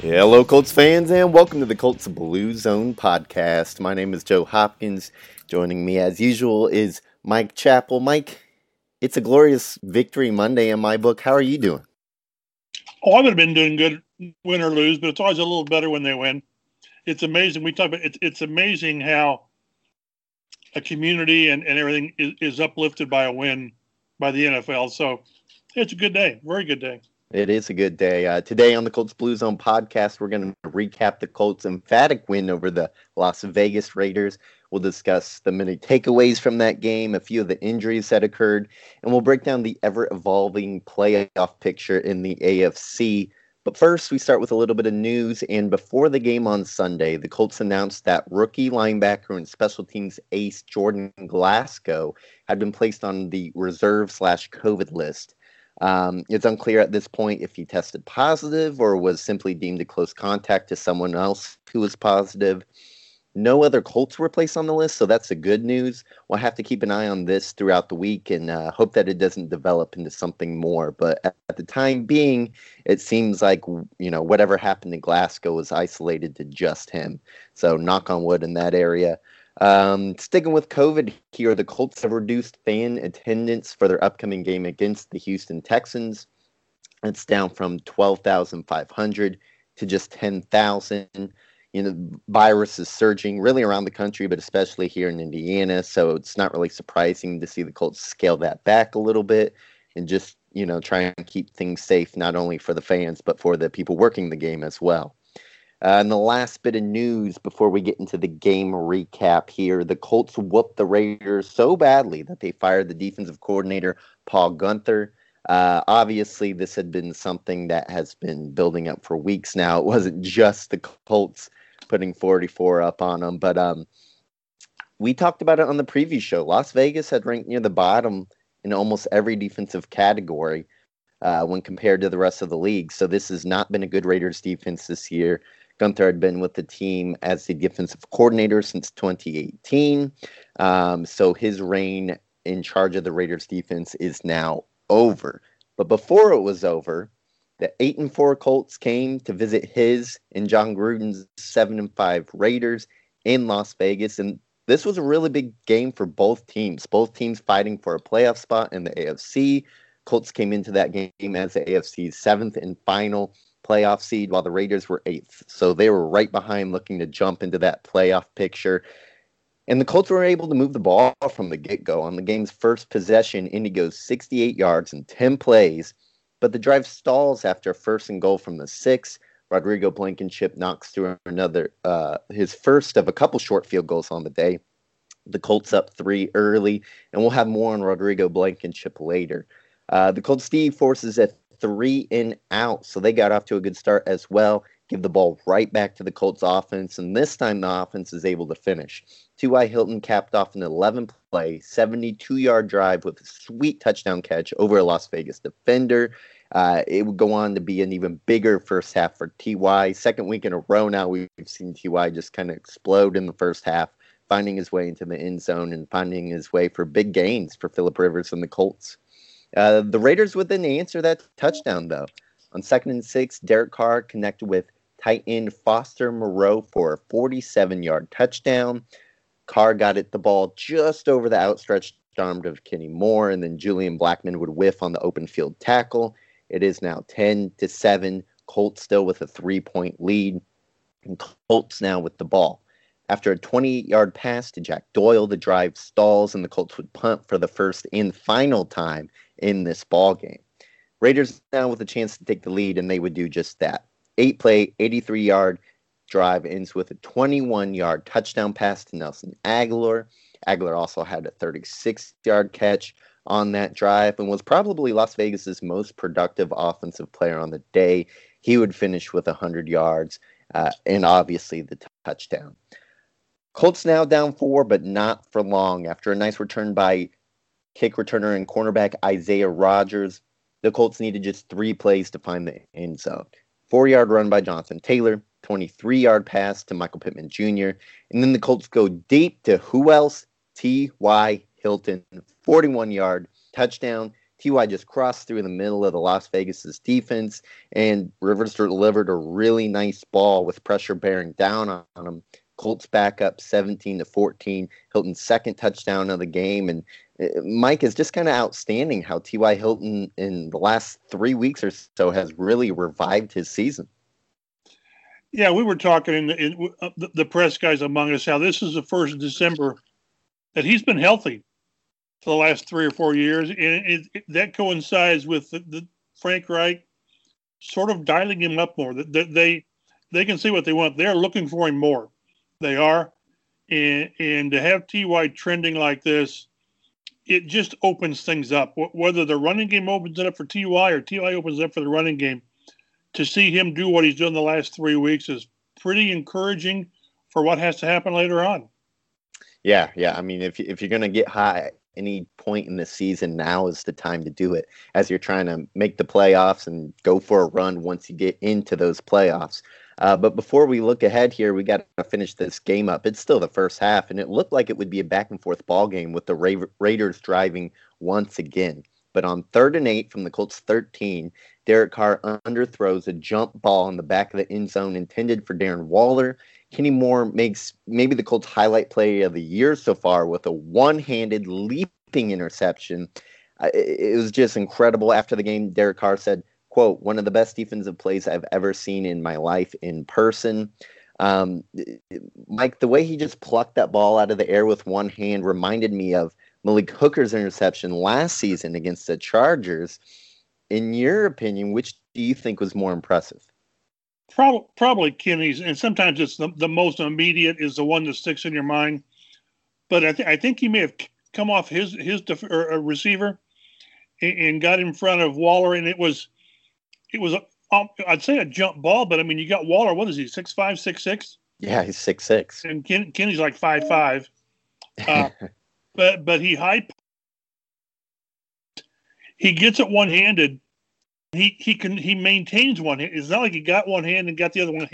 Hello, Colts fans, and welcome to the Colts Blue Zone podcast. My name is Joe Hopkins. Joining me, as usual, is Mike Chappell. Mike, it's a glorious victory Monday in my book. How are you doing? Oh, I would have been doing good, win or lose, but it's always a little better when they win. It's amazing. We talk about it's it's amazing how a community and, and everything is, is uplifted by a win by the NFL. So it's a good day, very good day. It is a good day. Uh, today on the Colts Blue Zone podcast, we're going to recap the Colts' emphatic win over the Las Vegas Raiders. We'll discuss the many takeaways from that game, a few of the injuries that occurred, and we'll break down the ever evolving playoff picture in the AFC. But first, we start with a little bit of news. And before the game on Sunday, the Colts announced that rookie linebacker and special teams ace Jordan Glasgow had been placed on the reserve slash COVID list. Um, it's unclear at this point if he tested positive or was simply deemed a close contact to someone else who was positive. No other Colts were placed on the list, so that's the good news. We'll have to keep an eye on this throughout the week and uh, hope that it doesn't develop into something more. But at, at the time being, it seems like you know whatever happened in Glasgow was isolated to just him. So knock on wood in that area. Um, sticking with COVID here, the Colts have reduced fan attendance for their upcoming game against the Houston Texans. It's down from 12,500 to just 10,000. You know, virus is surging really around the country, but especially here in Indiana. So it's not really surprising to see the Colts scale that back a little bit and just, you know, try and keep things safe, not only for the fans, but for the people working the game as well. Uh, and the last bit of news before we get into the game recap here the Colts whooped the Raiders so badly that they fired the defensive coordinator, Paul Guenther. Uh, obviously, this had been something that has been building up for weeks now. It wasn't just the Colts putting 44 up on them, but um, we talked about it on the preview show. Las Vegas had ranked near the bottom in almost every defensive category uh, when compared to the rest of the league. So this has not been a good Raiders defense this year. Guenther had been with the team as the defensive coordinator since 2018. Um, so his reign in charge of the Raiders defense is now over. But before it was over, the 8 and 4 Colts came to visit his and Jon Gruden's 7 and 5 Raiders in Las Vegas and this was a really big game for both teams. Both teams fighting for a playoff spot in the AFC. Colts came into that game as the AFC's seventh and final playoff seed while the Raiders were eighth. So they were right behind looking to jump into that playoff picture. And the Colts were able to move the ball from the get go. On the game's first possession, Indy goes 68 yards in 10 plays, but the drive stalls after a first and goal from the six. Rodrigo Blankenship knocks through another, uh, his first of a couple short field goals on the day. The Colts up three early, and we'll have more on Rodrigo Blankenship later. Uh, the Colts D forces a three and out. So they got off to a good start as well. Give the ball right back to the Colts offense, and this time the offense is able to finish. T.Y. Hilton capped off an 11 play, 72 yard drive with a sweet touchdown catch over a Las Vegas defender. Uh, it would go on to be an even bigger first half for Ty. Second week in a row now, we've seen Ty just kind of explode in the first half, finding his way into the end zone and finding his way for big gains for Philip Rivers and the Colts. Uh, the Raiders would then answer that touchdown, though. On second and six, Derek Carr connected with tight end Foster Moreau for a 47 yard touchdown. Carr got it the ball just over the outstretched arm of Kenny Moore, and then Julian Blackmon would whiff on the open field tackle. It is now 10 to 7. Colts still with a three point lead. And Colts now with the ball. After a 20 yard pass to Jack Doyle, the drive stalls and the Colts would punt for the first and final time in this ball game. Raiders now with a chance to take the lead, and they would do just that. Eight play, 83 yard drive ends with a 21 yard touchdown pass to Nelson Agholor. Agholor also had a 36 yard catch on that drive and was probably Las Vegas's most productive offensive player on the day. He would finish with 100 yards uh, and obviously the t- touchdown. Colts now down four, but not for long. After a nice return by kick returner and cornerback Isaiah Rodgers. The Colts needed just three plays to find the end zone. Four yard run by Jonathan Taylor, 23 yard pass to Michael Pittman Jr., and then the Colts go deep to who else? T.Y. Hilton, 41 yard touchdown. Ty just crossed through the middle of the Las Vegas's defense, and Rivers delivered a really nice ball with pressure bearing down on him. Colts back up 17 to 14. Hilton's second touchdown of the game, and Mike is just kind of outstanding how T.Y. Hilton in the last three weeks or so has really revived his season. Yeah, we were talking in, the, in uh, the, press guys among us how this is the first December that he's been healthy for the last three or four years, and it, it, that coincides with the, the, Frank Reich sort of dialing him up more. That they, they they can see what they want. They're looking for him more. They are, and and to have Ty trending like this, it just opens things up. Whether the running game opens it up for Ty or Ty opens it up for the running game, to see him do what he's done the last three weeks is pretty encouraging for what has to happen later on. Yeah, yeah. I mean, if if you're gonna get high any point in the season, now is the time to do it. As you're trying to make the playoffs and go for a run once you get into those playoffs. Uh, but before we look ahead here, we got to finish this game up. It's still the first half, and it looked like it would be a back and forth ball game with the Ra- Raiders driving once again. But on third and eight from the Colts 13, Derek Carr underthrows a jump ball in the back of the end zone intended for Darren Waller. Kenny Moore makes maybe the Colts highlight play of the year so far with a one-handed leaping interception. Uh, it, was just incredible. After the game, Derek Carr said, "quote One of the best defensive plays I've ever seen in my life in person." Um, Mike, the way he just plucked that ball out of the air with one hand reminded me of Malik Hooker's interception last season against the Chargers. In your opinion, which do you think was more impressive? Probably, probably Kenny's, and sometimes it's the, the most immediate is the one that sticks in your mind. But I, th- I think he may have come off his his def- or, receiver and, and, got in front of Waller, and it was it was um, I'd say a jump ball, but I mean you got Waller. What is he? Six five, six six. Yeah, he's six six. And Ken, Kenny's like five five. Uh, but but he high. He gets it one handed he he can he maintains one. It's not like he got one hand and got the other one.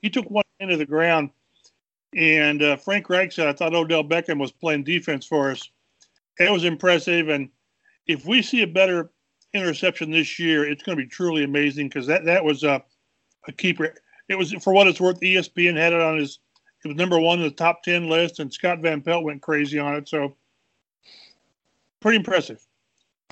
He took one hand to the ground. And uh, Frank Reich said, "I thought Odell Beckham was playing defense for us. It was impressive. And if we see a better interception this year, it's going to be truly amazing because that that was a a keeper. It was for what it's worth. ESPN had it on his. It was number one in the top ten list, and Scott Van Pelt went crazy on it. So pretty impressive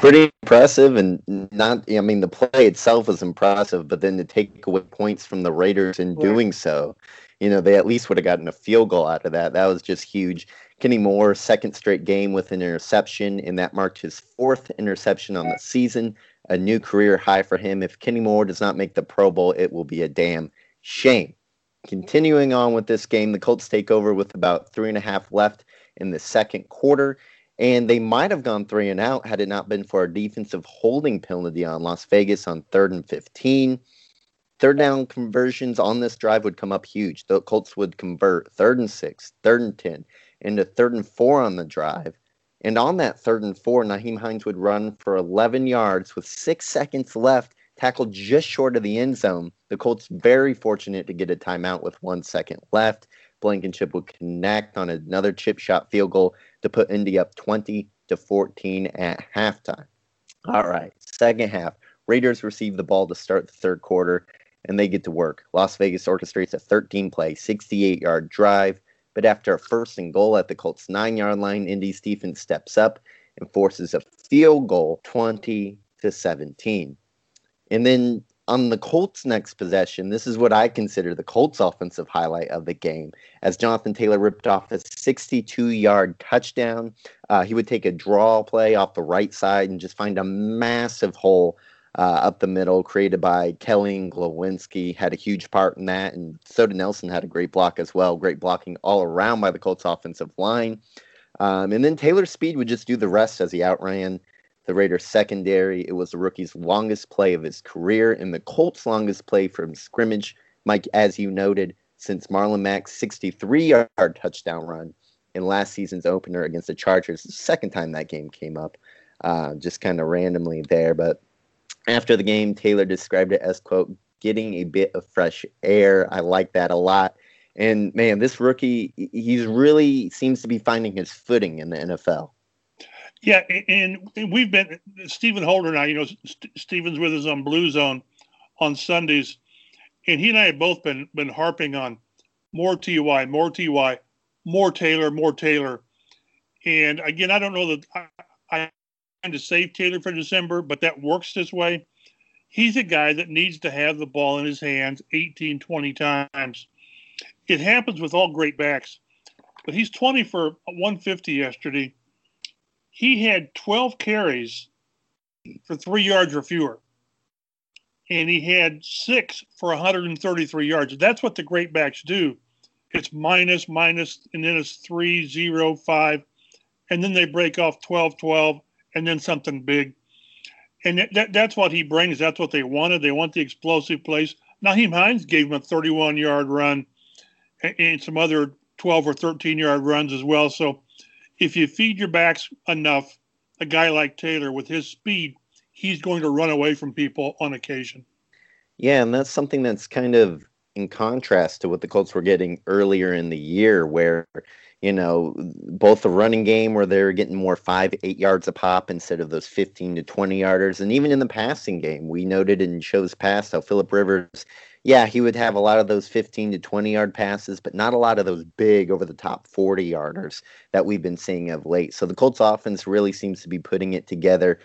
pretty impressive and not i mean the play itself was impressive but then to take away points from the raiders in doing so you know they at least would have gotten a field goal out of that. That was just huge. Kenny moore second straight game with an interception and that marked his fourth interception on the season. A new career high for him. If kenny moore does not make the pro bowl it will be a damn shame. Continuing on with this game the colts take over with about three and a half left in the second quarter and they might have gone three and out had it not been for a defensive holding penalty on Las Vegas on third and 15. Third down conversions on this drive would come up huge. The Colts would convert third and six, third and 10, into third and four on the drive. And on that third and four, Nyheim Hines would run for 11 yards with six seconds left, tackled just short of the end zone. The Colts very fortunate to get a timeout with one second left. Blankenship would connect on another chip shot field goal to put Indy up 20 to 14 at halftime. All right, second half. Raiders receive the ball to start the third quarter, and they get to work. Las Vegas orchestrates a 13 play, 68 yard drive. But after a first and goal at the Colts' nine yard line, Indy's defense steps up and forces a field goal 20 to 17. And then on the Colts' next possession, this is what I consider the Colts' offensive highlight of the game. As Jonathan Taylor ripped off a 62 yard touchdown, uh, he would take a draw play off the right side and just find a massive hole uh, up the middle created by Kelly Glowinski. Had a huge part in that, and so did Nelson had a great block as well. Great blocking all around by the Colts' offensive line. Um, and then Taylor speed would just do the rest as he outran the Raiders secondary. It was the rookie's longest play of his career and the Colts' longest play from scrimmage. Mike, as you noted, since Marlon Mack's 63 yard touchdown run in last season's opener against the Chargers, the second time that game came up, uh, just kind of randomly there. But after the game, Taylor described it as, quote, getting a bit of fresh air. I like that a lot. And man, this rookie, he's really seems to be finding his footing in the NFL. Yeah, and, we've been Stephen Holder and I. You know, St- Stephen's with us on Blue Zone on Sundays, and he and I have both been been harping on more Ty, more Ty, more Taylor, more Taylor. And again, I don't know that to save Taylor for December, but that works this way. He's a guy that needs to have the ball in his hands 18, 20 times. It happens with all great backs, but he's 20 for 150 yesterday. He had 12 carries for three yards or fewer and he had six for 133 yards. That's what the great backs do. It's minus, minus, and then it's three, zero, five, and then they break off 12, 12, and then something big. And that, that, that's what he brings. That's what they wanted. They want the explosive plays. Nyheim Hines gave him a 31 yard run and, and some other 12 or 13 yard runs as well. So if you feed your backs enough, a guy like Taylor with his speed, he's going to run away from people on occasion. Yeah, and that's something that's kind of in contrast to what the Colts were getting earlier in the year, where you know both the running game where they're getting more five, eight yards a pop instead of those fifteen to twenty yarders, and even in the passing game, we noted in shows past how Philip Rivers, yeah, he would have a lot of those fifteen to twenty yard passes, but not a lot of those big over the top forty yarders that we've been seeing of late. So the Colts offense really seems to be putting it together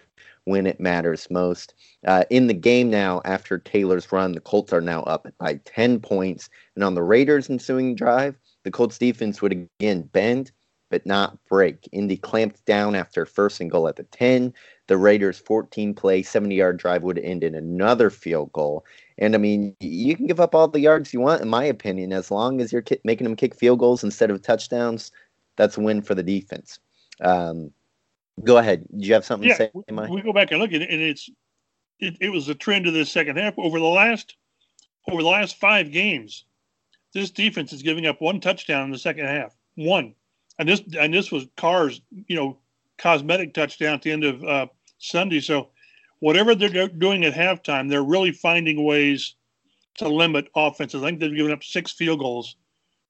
when it matters most. Uh, in the game now, after Taylor's run, the Colts are now up by 10 points. And on the Raiders' ensuing drive, the Colts defense would again bend but not break. Indy clamped down after first and goal at the 10. The Raiders' 14 play, 70 yard drive would end in another field goal. And I mean, you can give up all the yards you want, in my opinion, as long as you're making them kick field goals instead of touchdowns. That's a win for the defense. Um, Go ahead. Do you have something yeah, to say, Mike? We go back and look at it, and it's it, it was a trend of this second half over the last over the last five games. This defense is giving up one touchdown in the second half. One, and this and this was Carr's you know cosmetic touchdown at the end of uh, Sunday. So whatever they're doing at halftime, they're really finding ways to limit offenses. I think they've given up six field goals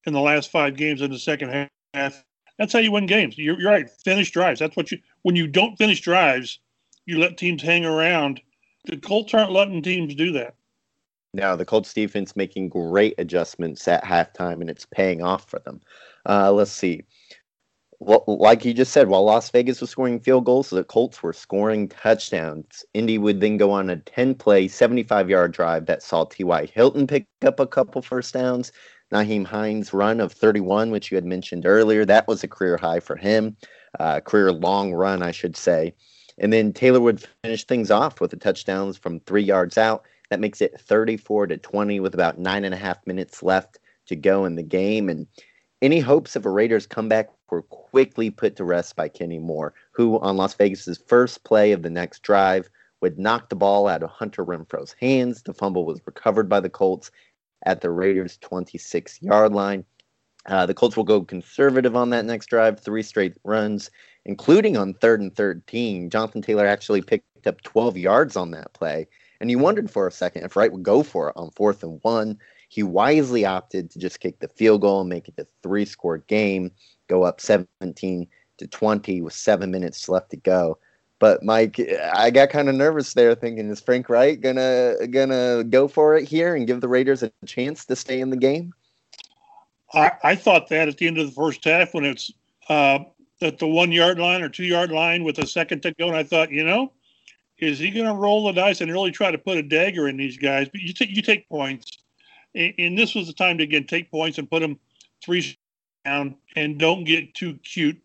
in the last five games in the second half. That's how you win games. You're, you're right. Finish drives. That's what you. When you don't finish drives, you let teams hang around. The Colts aren't letting teams do that. Now the Colts defense making great adjustments at halftime, and it's paying off for them. Uh, let's see. Well, like you just said, while Las Vegas was scoring field goals, the Colts were scoring touchdowns. Indy would then go on a 10 play, 75 yard drive that saw T.Y. Hilton pick up a couple first downs. Nyheim Hines' run of 31, which you had mentioned earlier, that was a career high for him, uh, career long run, I should say. And then Taylor would finish things off with the touchdowns from three yards out. That makes it 34 to 20 with about nine and a half minutes left to go in the game. And any hopes of a Raiders comeback were quickly put to rest by Kenny Moore, who on Las Vegas's first play of the next drive would knock the ball out of Hunter Renfrow's hands. The fumble was recovered by the Colts, at the Raiders' 26 yard line. Uh, the Colts will go conservative on that next drive, three straight runs, including on third and 13. Jonathan Taylor actually picked up 12 yards on that play. And you wondered for a second if Reich would go for it on fourth and one. He wisely opted to just kick the field goal and make it a three score game, go up 17 to 20 with seven minutes left to go. But Mike, I got kind of nervous there, thinking is Frank Reich gonna gonna go for it here and give the Raiders a chance to stay in the game? I, I thought that at the end of the first half when it's uh, at the one yard line or two yard line with a second to go, and I thought, you know, is he going to roll the dice and really try to put a dagger in these guys? But you take you take points, and, and this was the time to again take points and put them three down, and don't get too cute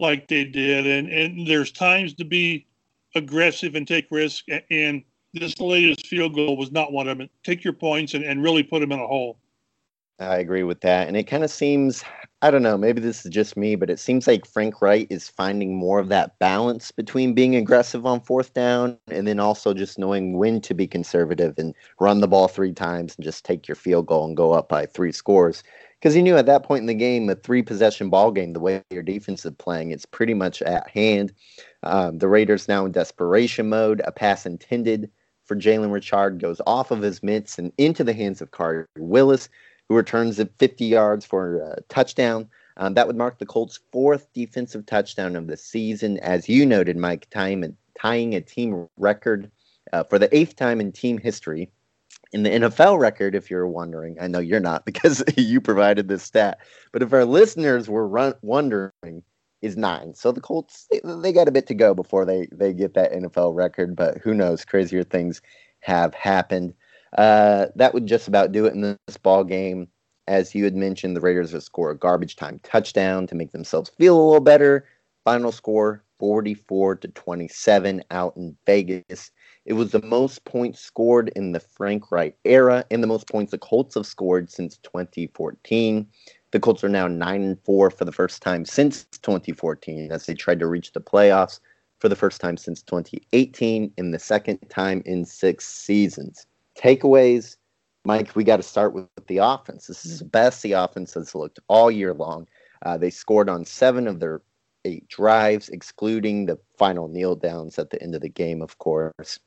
like they did. And, and there's times to be aggressive and take risk. And this latest field goal was not one of them. Take your points and, and really put them in a hole. I agree with that. And it kind of seems, I don't know, maybe this is just me, but it seems like Frank Reich is finding more of that balance between being aggressive on fourth down and then also just knowing when to be conservative and run the ball three times and just take your field goal and go up by three scores because he knew at that point in the game, a three possession ball game, the way your defense is playing, it's pretty much at hand. Um, the Raiders now in desperation mode. A pass intended for Jalen Richard goes off of his mitts and into the hands of Khari Willis, who returns it 50 yards for a touchdown. Um, that would mark the Colts' fourth defensive touchdown of the season, as you noted, Mike, tying, tying a team record uh, for the eighth time in team history. In the NFL record, if you're wondering, I know you're not because you provided this stat, but if our listeners were run- wondering, is nine. So the Colts they, they, got a bit to go before they they get that NFL record, but who knows? Crazier things have happened. Uh, that would just about do it in this ball game. As you had mentioned, the Raiders would score a garbage time touchdown to make themselves feel a little better. Final score 44 to 27 out in Vegas. It was the most points scored in the Frank Reich era and the most points the Colts have scored since 2014. The Colts are now 9 and 4 for the first time since 2014 as they tried to reach the playoffs for the first time since 2018 and the second time in 6 seasons. Takeaways, Mike, we got to start with the offense. This is the best the offense has looked all year long. Uh, they scored on 7 of their 8 drives excluding the final kneel downs at the end of the game, of course.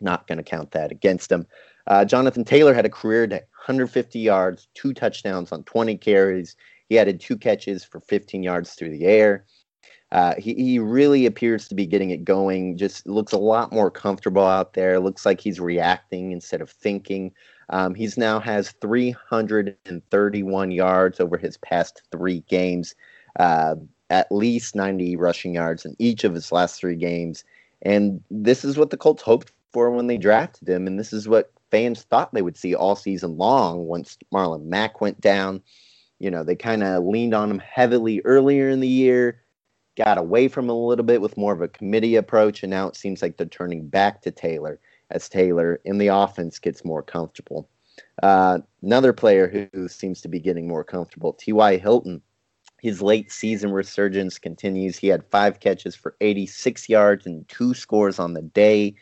Not going to count that against him. Uh, Jonathan Taylor had a career day 150 yards, two touchdowns on 20 carries. He added two catches for 15 yards through the air. Uh, he, he really appears to be getting it going. Just looks a lot more comfortable out there. Looks like he's reacting instead of thinking. Um, he's now has 331 yards over his past three games, uh, at least 90 rushing yards in each of his last three games. And this is what the Colts hoped for when they drafted him, and this is what fans thought they would see all season long once Marlon Mack went down. You know, they kind of leaned on him heavily earlier in the year, got away from him a little bit with more of a committee approach, and now it seems like they're turning back to Taylor as Taylor in the offense gets more comfortable. Uh, another player who, who seems to be getting more comfortable, T.Y. Hilton. His late season resurgence continues. He had five catches for 86 yards and two scores on the day.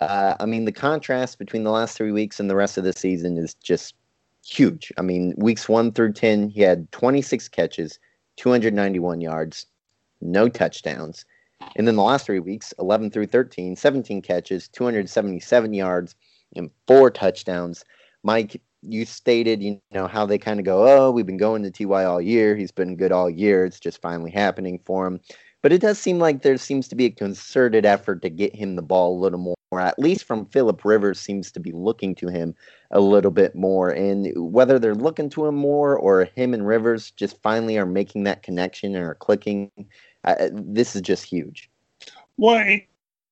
Uh, I mean, the contrast between the last three weeks and the rest of the season is just huge. I mean, weeks one through 10, he had 26 catches, 291 yards, no touchdowns. And then the last three weeks, 11 through 13, 17 catches, 277 yards, and four touchdowns. Mike, you stated, you know, how they kind of go, oh, we've been going to TY all year. He's been good all year. It's just finally happening for him. But it does seem like there seems to be a concerted effort to get him the ball a little more, or at least from Philip Rivers seems to be looking to him a little bit more. And whether they're looking to him more or him and Rivers just finally are making that connection and are clicking, uh, this is just huge. Well,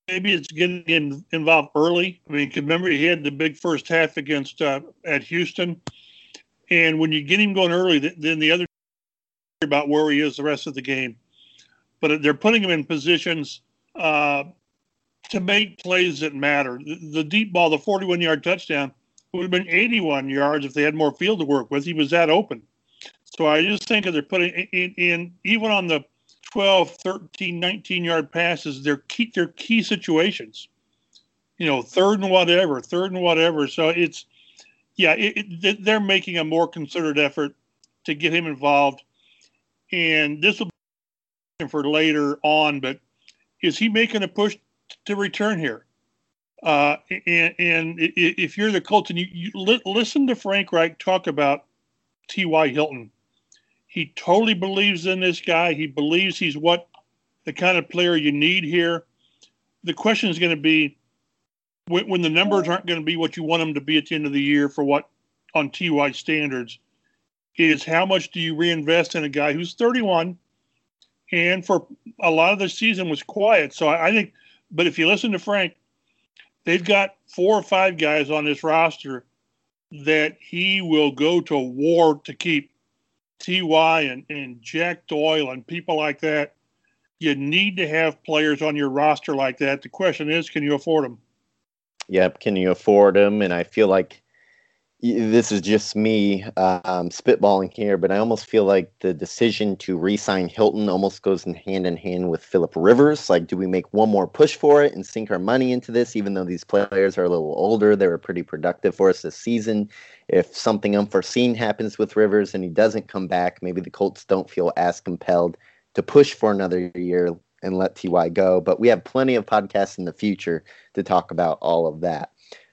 maybe it's getting in, involved early. I mean, remember he had the big first half against uh, at Houston, and when you get him going early, then the other about where he is the rest of the game but they're putting him in positions uh, to make plays that matter. The, the deep ball, the 41 yard touchdown, would have been 81 yards if they had more field to work with. He was that open. So I just think that they're putting in, in even on the 12, 13, 19 yard passes, they're key, they're key situations. You know, third and whatever, third and whatever. So it's, yeah, it, it, they're making a more concerted effort to get him involved. And this will be for later on, but is he making a push to return here? Uh, and, and, if you're the Colts and you, you li- listen to Frank Reich talk about T.Y. Hilton, he totally believes in this guy. He believes he's what the kind of player you need here. The question is going to be when, when the numbers aren't going to be what you want them to be at the end of the year for what on T.Y. standards is how much do you reinvest in a guy who's 31 and for a lot of the season was quiet. So I, I think, but if you listen to Frank, they've got four or five guys on this roster that he will go to war to keep. Ty and, and Jack Doyle and people like that. You need to have players on your roster like that. The question is, can you afford them? Yep, can you afford them? And I feel like this is just me um, spitballing here, but I almost feel like the decision to re-sign Hilton almost goes in hand in hand with Philip Rivers. Like, do we make one more push for it and sink our money into this, even though these players are a little older? They were pretty productive for us this season. If something unforeseen happens with Rivers and he doesn't come back, maybe the Colts don't feel as compelled to push for another year and let Ty go. But we have plenty of podcasts in the future to talk about all of that.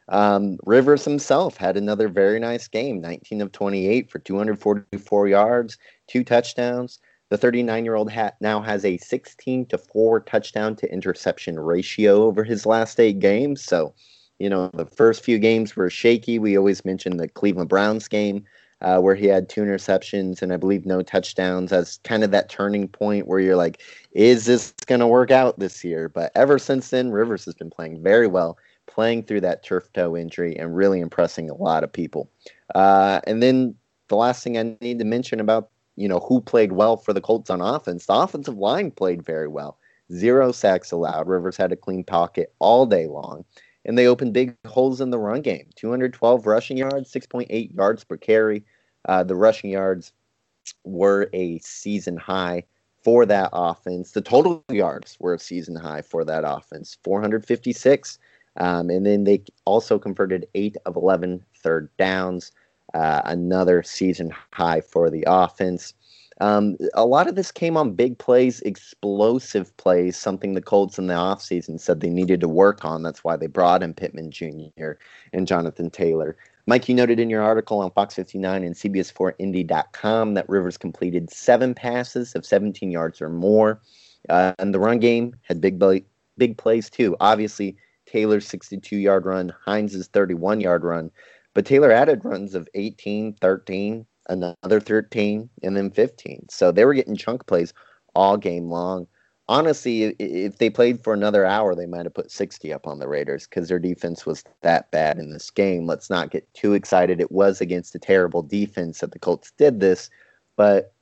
Um, Rivers himself had another very nice game 19 of 28 for 244 yards, two touchdowns. The 39 year old ha- now has a 16 to 4 touchdown to interception ratio over his last eight games. So, you know, the first few games were shaky. We always mention the Cleveland Browns game uh, where he had two interceptions and I believe no touchdowns as kind of that turning point where you're like, is this going to work out this year? But ever since then, Rivers has been playing very well, playing through that turf toe injury and really impressing a lot of people. Uh, and then the last thing I need to mention about you know who played well for the Colts on offense, the offensive line played very well. Zero sacks allowed. Rivers had a clean pocket all day long and they opened big holes in the run game 212 rushing yards 6.8 yards per carry uh, the rushing yards were a season high for that offense the total yards were a season high for that offense 456 um, and then they also converted 8 of 11 third downs uh, another season high for the offense um, a lot of this came on big plays, explosive plays, something the Colts in the offseason said they needed to work on. That's why they brought in Pittman Jr. and Jonathan Taylor. Mike, you noted in your article on Fox 59 and CBS4Indy.com that Rivers completed seven passes of 17 yards or more. Uh, and the run game had big, big plays too. Obviously, Taylor's 62 yard run, Hines' 31 yard run, but Taylor added runs of 18, 13, another 13, and then 15. So they were getting chunk plays all game long. Honestly, if they played for another hour, they might have put 60 up on the Raiders because their defense was that bad in this game. Let's not get too excited. It was against a terrible defense that the Colts did this, but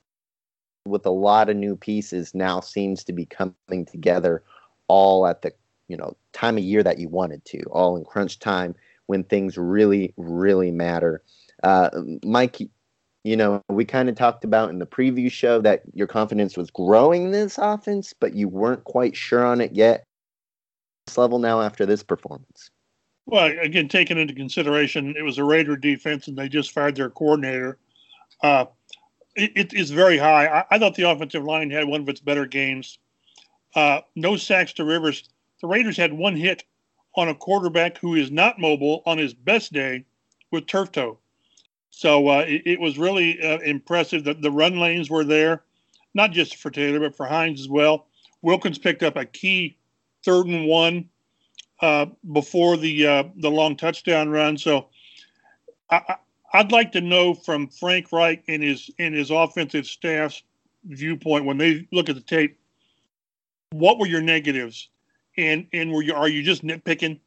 with a lot of new pieces now seems to be coming together all at the you know time of year that you wanted to all in crunch time when things really really matter uh, mike you know, we kind of talked about in the preview show that your confidence was growing this offense, but you weren't quite sure on it yet. This level now after this performance. Well, again, taking into consideration it was a Raider defense and they just fired their coordinator. Uh, it, it is very high. I, I, thought the offensive line had one of its better games. Uh, no sacks to Rivers. The Raiders had one hit on a quarterback who is not mobile on his best day with turf toe. So uh, it, it, was really uh, impressive that the run lanes were there, not just for Taylor, but for Hines as well. Wilkins picked up a key third and one uh, before the uh, the long touchdown run. So I, would like to know from Frank Reich and his and his offensive staff's viewpoint when they look at the tape, what were your negatives, and and were you are you just nitpicking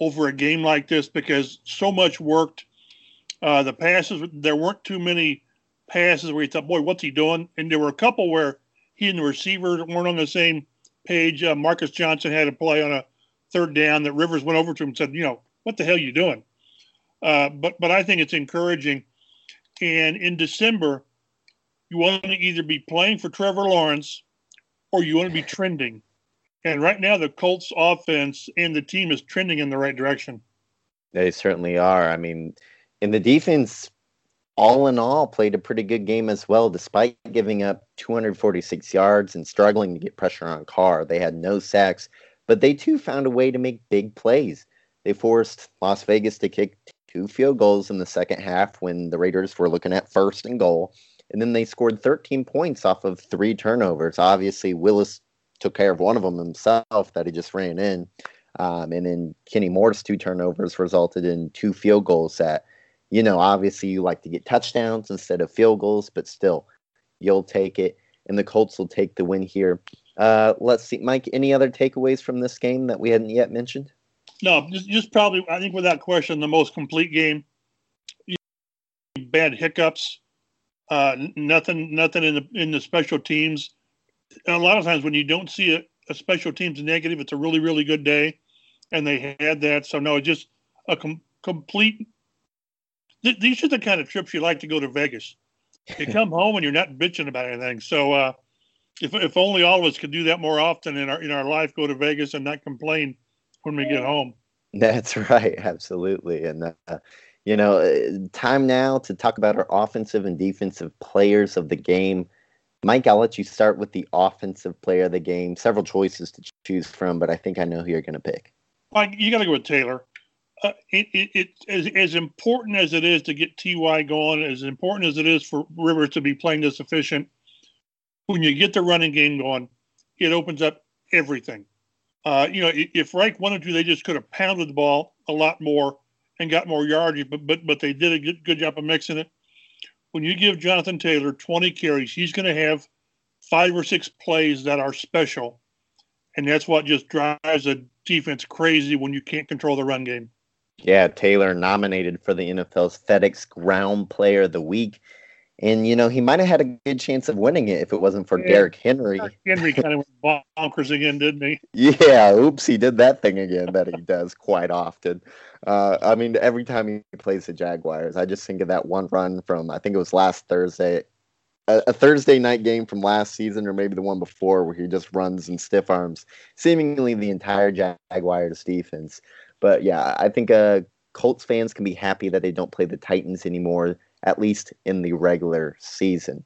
over a game like this because so much worked uh, the passes, there weren't too many passes where you thought, boy, what's he doing? And there were a couple where he and the receiver weren't on the same page. Uh, Marcus Johnson had a play on a third down that Rivers went over to him and said, you know, what the hell are you doing? Uh, but but I think it's encouraging. And in December, you want to either be playing for Trevor Lawrence or you want to be trending. And right now, the Colts offense and the team is trending in the right direction. They certainly are. I mean, and the defense, all in all, played a pretty good game as well, despite giving up 246 yards and struggling to get pressure on Carr. They had no sacks, but they too found a way to make big plays. They forced Las Vegas to kick two field goals in the second half when the Raiders were looking at first and goal. And then they scored 13 points off of three turnovers. Obviously, Willis took care of one of them himself that he just ran in. Um, and then Kenny Moore's two turnovers resulted in two field goals that you know, obviously you like to get touchdowns instead of field goals, but still, you'll take it, and the Colts will take the win here. Uh, let's see, Mike. Any other takeaways from this game that we hadn't yet mentioned? No, just, just probably. I think without question, the most complete game. Bad hiccups. Uh, nothing, nothing in the in the special teams. A lot of times when you don't see a, a special teams negative, it's a really, really good day, and they had that. So no, just a com- complete th- these are the kind of trips you like to go to Vegas. You come home and you're not bitching about anything. So uh, if if only all of us could do that more often in our in our life, go to Vegas and not complain when we get home. That's right, absolutely. And uh, you know, uh, time now to talk about our offensive and defensive players of the game. Mike, I'll let you start with the offensive player of the game. Several choices to choose from, but I think I know who you're going to pick. Mike, you got to go with Taylor. uh, it, it, it as, as important as it is to get Ty going, as important as it is for Rivers to be playing this efficient, when you get the running game going, it opens up everything. Uh, you know, if Reich wanted to, they just could have pounded the ball a lot more and got more yardage, but but but they did a good, good job of mixing it. When you give Jonathan Taylor 20 carries, he's going to have five or six plays that are special, and that's what just drives a defense crazy when you can't control the run game. Yeah, Taylor nominated for the NFL's FedEx Ground Player of the Week. And, you know, he might have had a good chance of winning it if it wasn't for yeah, Derrick Henry. Henry kind of went bonkers again, didn't he? Yeah, oops, he did that thing again that he does quite often. Uh, I mean, every time he plays the Jaguars, I just think of that one run from, I think it was last Thursday, a, a Thursday night game from last season, or maybe the one before, where he just runs and stiff arms seemingly the entire Jaguars defense. But yeah, I think uh, Colts fans can be happy that they don't play the Titans anymore at least in the regular season.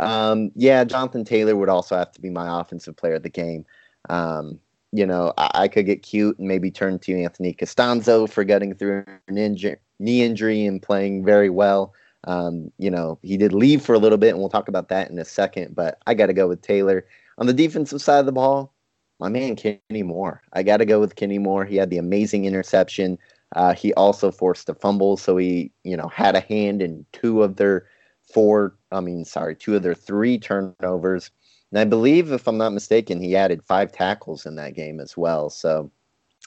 Um, yeah, Jonathan Taylor would also have to be my offensive player of the game. Um, you know, I, I, could get cute and maybe turn to Anthony Castonzo for getting through an inju- knee injury and playing very well. Um, you know, he did leave for a little bit, and we'll talk about that in a second, but I got to go with Taylor. On the defensive side of the ball, my man Kenny Moore. I got to go with Kenny Moore. He had the amazing interception. Uh, he also forced a fumble, so he, you know, had a hand in two of their four. I mean, sorry, two of their three turnovers. And I believe, if I'm not mistaken, he added five tackles in that game as well. So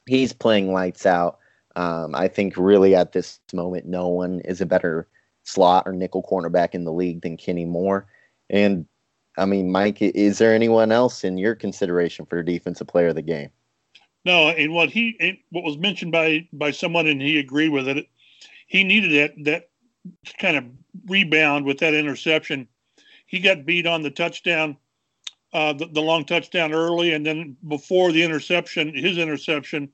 he's playing lights out. Um, I think really at this moment, no one is a better slot or nickel cornerback in the league than Kenny Moore. And I mean, Mike, is there anyone else in your consideration for defensive player of the game? No, and what he what was mentioned by by someone, and he agreed with it. He needed that that kind of rebound with that interception. He got beat on the touchdown, uh, the, the long touchdown early, and then before the interception, his interception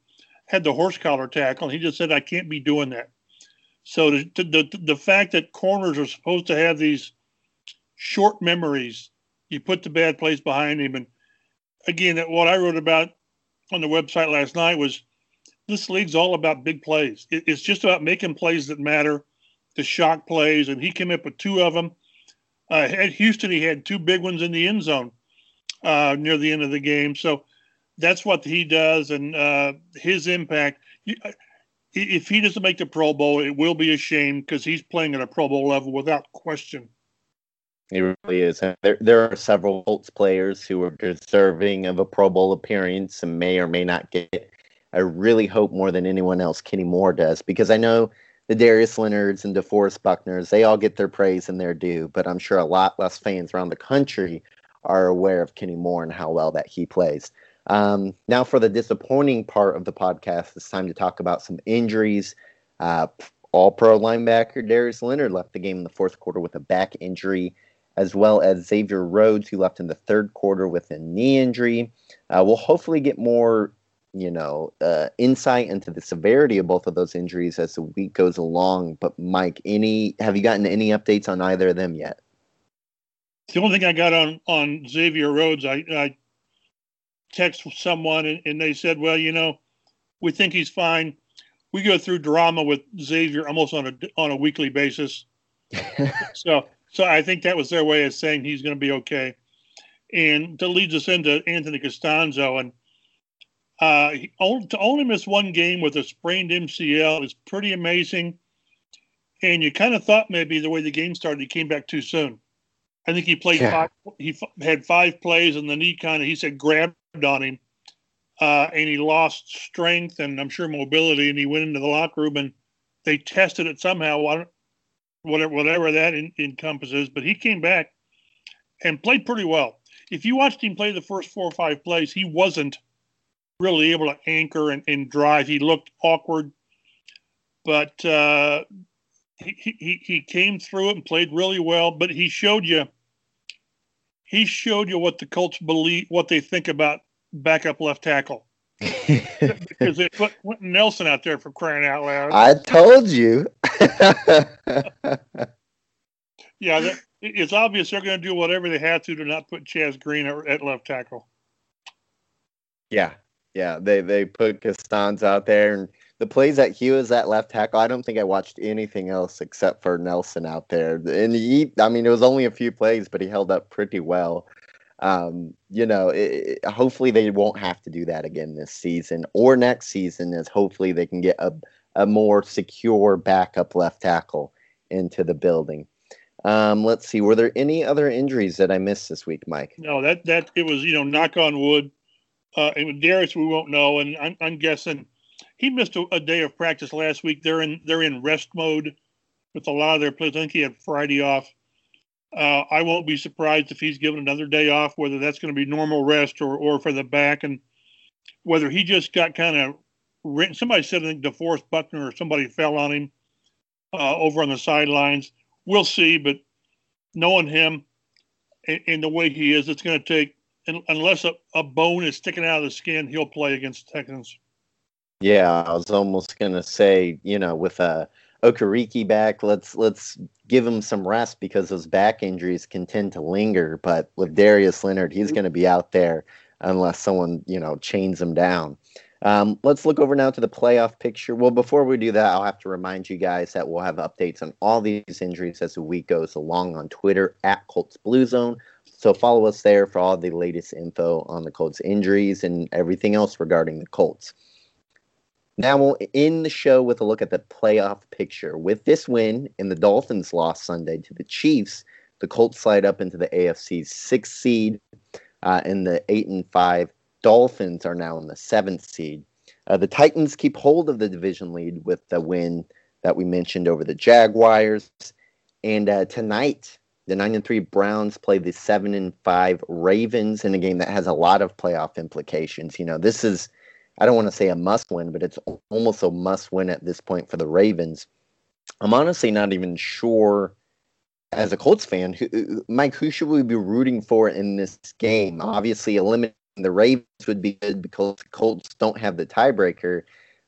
had the horse collar tackle. And he just said, "I can't be doing that." So the the the fact that corners are supposed to have these short memories, you put the bad plays behind him, and again, that what I wrote about on the website last night was this league's all about big plays. It, it's just about making plays that matter, the shock plays, and he came up with two of them. Uh, at Houston, he had two big ones in the end zone uh, near the end of the game. So that's what he does, and uh, his impact. Uh, if he doesn't make the Pro Bowl, it will be a shame because he's playing at a Pro Bowl level without question. He really is. There, there are several Colts players who are deserving of a Pro Bowl appearance and may or may not get it. I really hope more than anyone else Kenny Moore does because I know the Darius Leonards and DeForest Buckners, they all get their praise and their due, but I'm sure a lot less fans around the country are aware of Kenny Moore and how well that he plays. Um, now, for the disappointing part of the podcast, it's time to talk about some injuries. Uh, all pro linebacker Darius Leonard left the game in the fourth quarter with a back injury as well as Xavier Rhodes, who left in the third quarter with a knee injury. Uh, we'll hopefully get more, you know, uh, insight into the severity of both of those injuries as the week goes along. But Mike, any have you gotten any updates on either of them yet? The only thing I got on on Xavier Rhodes, I, I text someone and, and they said, well, you know, we think he's fine. We go through drama with Xavier almost on a on a weekly basis. so so I think that was their way of saying he's going to be okay. And that leads us into Anthony Castonzo. And uh, he, to only miss one game with a sprained MCL is pretty amazing. And you kind of thought maybe the way the game started, he came back too soon. I think he played yeah. five. He f- had five plays, and then he kind of he said grabbed on him, uh, and he lost strength and I'm sure mobility, and he went into the locker room and they tested it somehow whatever whatever that in, encompasses. But he came back and played pretty well. If you watched him play the first four or five plays, he wasn't really able to anchor and, and drive. He looked awkward, but uh, he, he he came through it and played really well. But he showed you he showed you what the Colts believe, what they think about backup left tackle. Because they put Quenton Nelson out there for crying out loud. I told you. yeah, that, it's obvious they're going to do whatever they have to to not put Chaz Green at, at left tackle. Yeah, yeah, they they put Castans out there, and the plays that he was at left tackle, I don't think I watched anything else except for Nelson out there. And he, I mean, it was only a few plays, but he held up pretty well. Um, you know, it, hopefully they won't have to do that again this season or next season, as hopefully they can get a, a more secure backup left tackle into the building. Um, let's see. Were there any other injuries that I missed this week, Mike? No, that that it was you know knock on wood. Uh, and with Darius, we won't know, and I'm, I'm guessing he missed a, a, day of practice last week. They're in they're in rest mode with a lot of their players. I think he had Friday off. Uh, I won't be surprised if he's given another day off, whether that's going to be normal rest or or for the back, and whether he just got kind of written. Somebody said I think DeForest Buckner or somebody fell on him uh, over on the sidelines. We'll see, but knowing him and, and the way he is, it's going to take unless a, a bone is sticking out of the skin, he'll play against the Texans. Yeah, I was almost gonna say, you know, with uh Okereke back, let's let's give him some rest because those back injuries can tend to linger. But with Darius Leonard, he's gonna be out there unless someone, you know, chains him down. Um, let's look over now to the playoff picture. Well, before we do that, I'll have to remind you guys that we'll have updates on all these injuries as the week goes along on Twitter at Colts Blue Zone. So follow us there for all the latest info on the Colts injuries and everything else regarding the Colts. Now we'll end the show with a look at the playoff picture. With this win and the Dolphins lost Sunday to the Chiefs, the Colts slide up into the AFC's sixth seed, uh, and the eight and five Dolphins are now in the seventh seed. Uh, the Titans keep hold of the division lead with the win that we mentioned over the Jaguars, and uh, tonight the nine and three Browns play the seven and five Ravens in a game that has a lot of playoff implications. You know, this is I don't want to say a must win, but it's almost a must win at this point for the Ravens. I'm honestly not even sure, as a Colts fan, who, uh, Mike, who should we be rooting for in this game? Obviously, eliminating the Ravens would be good because the Colts don't have the tiebreaker.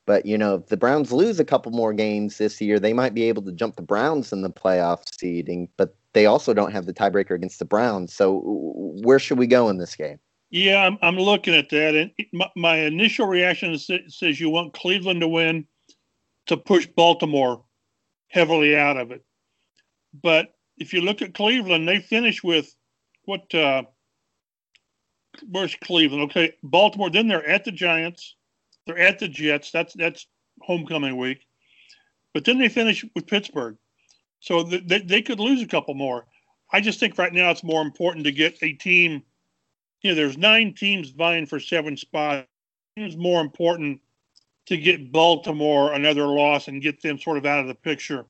But you know, if the Browns lose a couple more games this year, they might be able to jump the Browns in the playoff seeding. But they also don't have the tiebreaker against the Browns. So where should we go in this game? Yeah, I'm, I'm looking at that, and my, my initial reaction is, says you want Cleveland to win to push Baltimore heavily out of it. But if you look at Cleveland, they finish with what? Uh, where's Cleveland? Okay, Baltimore. Then they're at the Giants. They're at the Jets. That's that's homecoming week. But then they finish with Pittsburgh. So they, they could lose a couple more. I just think right now it's more important to get a team you know, there's nine teams vying for seven spots. It's more important to get Baltimore another loss and get them sort of out of the picture.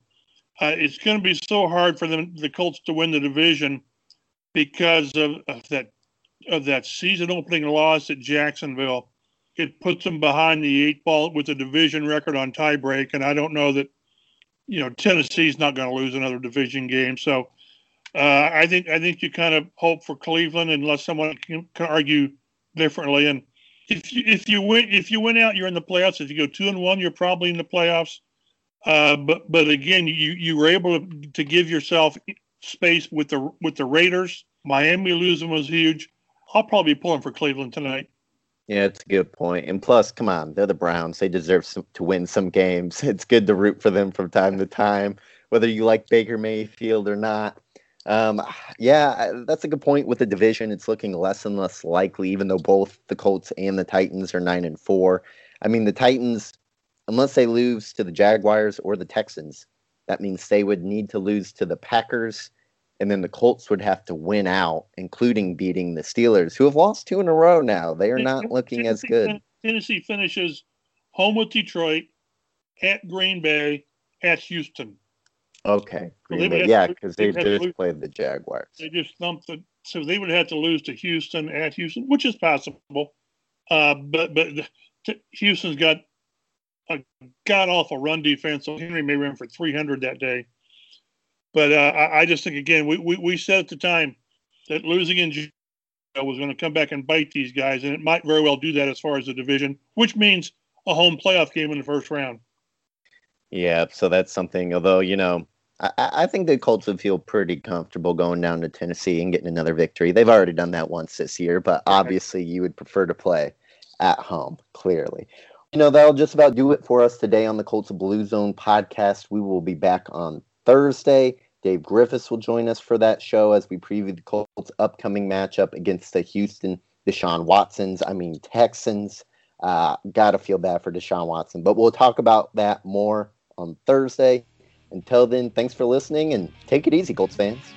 Uh, it's going to be so hard for them, the Colts, to win the division because of, of that of that season opening loss at Jacksonville. It puts them behind the eight ball with a division record on tiebreak, and I don't know that you know Tennessee's not going to lose another division game. So uh, I think I think you kind of hope for Cleveland unless someone can, can, argue differently. And if you if you win if you win out, you're in the playoffs. If you go two and one, you're probably in the playoffs. Uh, but but again, you you were able to, give yourself space with the with the Raiders. Miami losing was huge. I'll probably be pulling for Cleveland tonight. Yeah, it's a good point. And plus, come on, they're the Browns. They deserve some, to win some games. It's good to root for them from time to time, whether you like Baker Mayfield or not. Um, yeah, that's a good point with the division. It's looking less and less likely, even though both the Colts and the Titans are nine and four. I mean, the Titans, unless they lose to the Jaguars or the Texans, that means they would need to lose to the Packers, and then the Colts would have to win out, including beating the Steelers, who have lost two in a row now. They are not looking as good. Tennessee finishes home with Detroit, at Green Bay, at Houston. Okay, Green Bay. yeah, because they, just played the Jaguars. They just thumped the, so they would have to lose to Houston at Houston, which is possible. Uh, but but Houston's got a god awful run defense, so Henry may run for 300 that day. But uh, I, I, just think again, we, we we said at the time that losing in was going to come back and bite these guys, and it might very well do that as far as the division, which means a home playoff game in the first round. Yeah, so that's something. Although you know, I, I think the Colts would feel pretty comfortable going down to Tennessee and getting another victory. They've already done that once this year, but obviously you would prefer to play at home. Clearly. you know, that'll just about do it for us today on the Colts Blue Zone podcast. We will be back on Thursday. Dave Griffiths will join us for that show as we preview the Colts' upcoming matchup against the Houston Deshaun Watsons. I mean, Texans. Uh, gotta feel bad for Deshaun Watson, but we'll talk about that more on Thursday. Until then, thanks for listening and take it easy, Colts fans.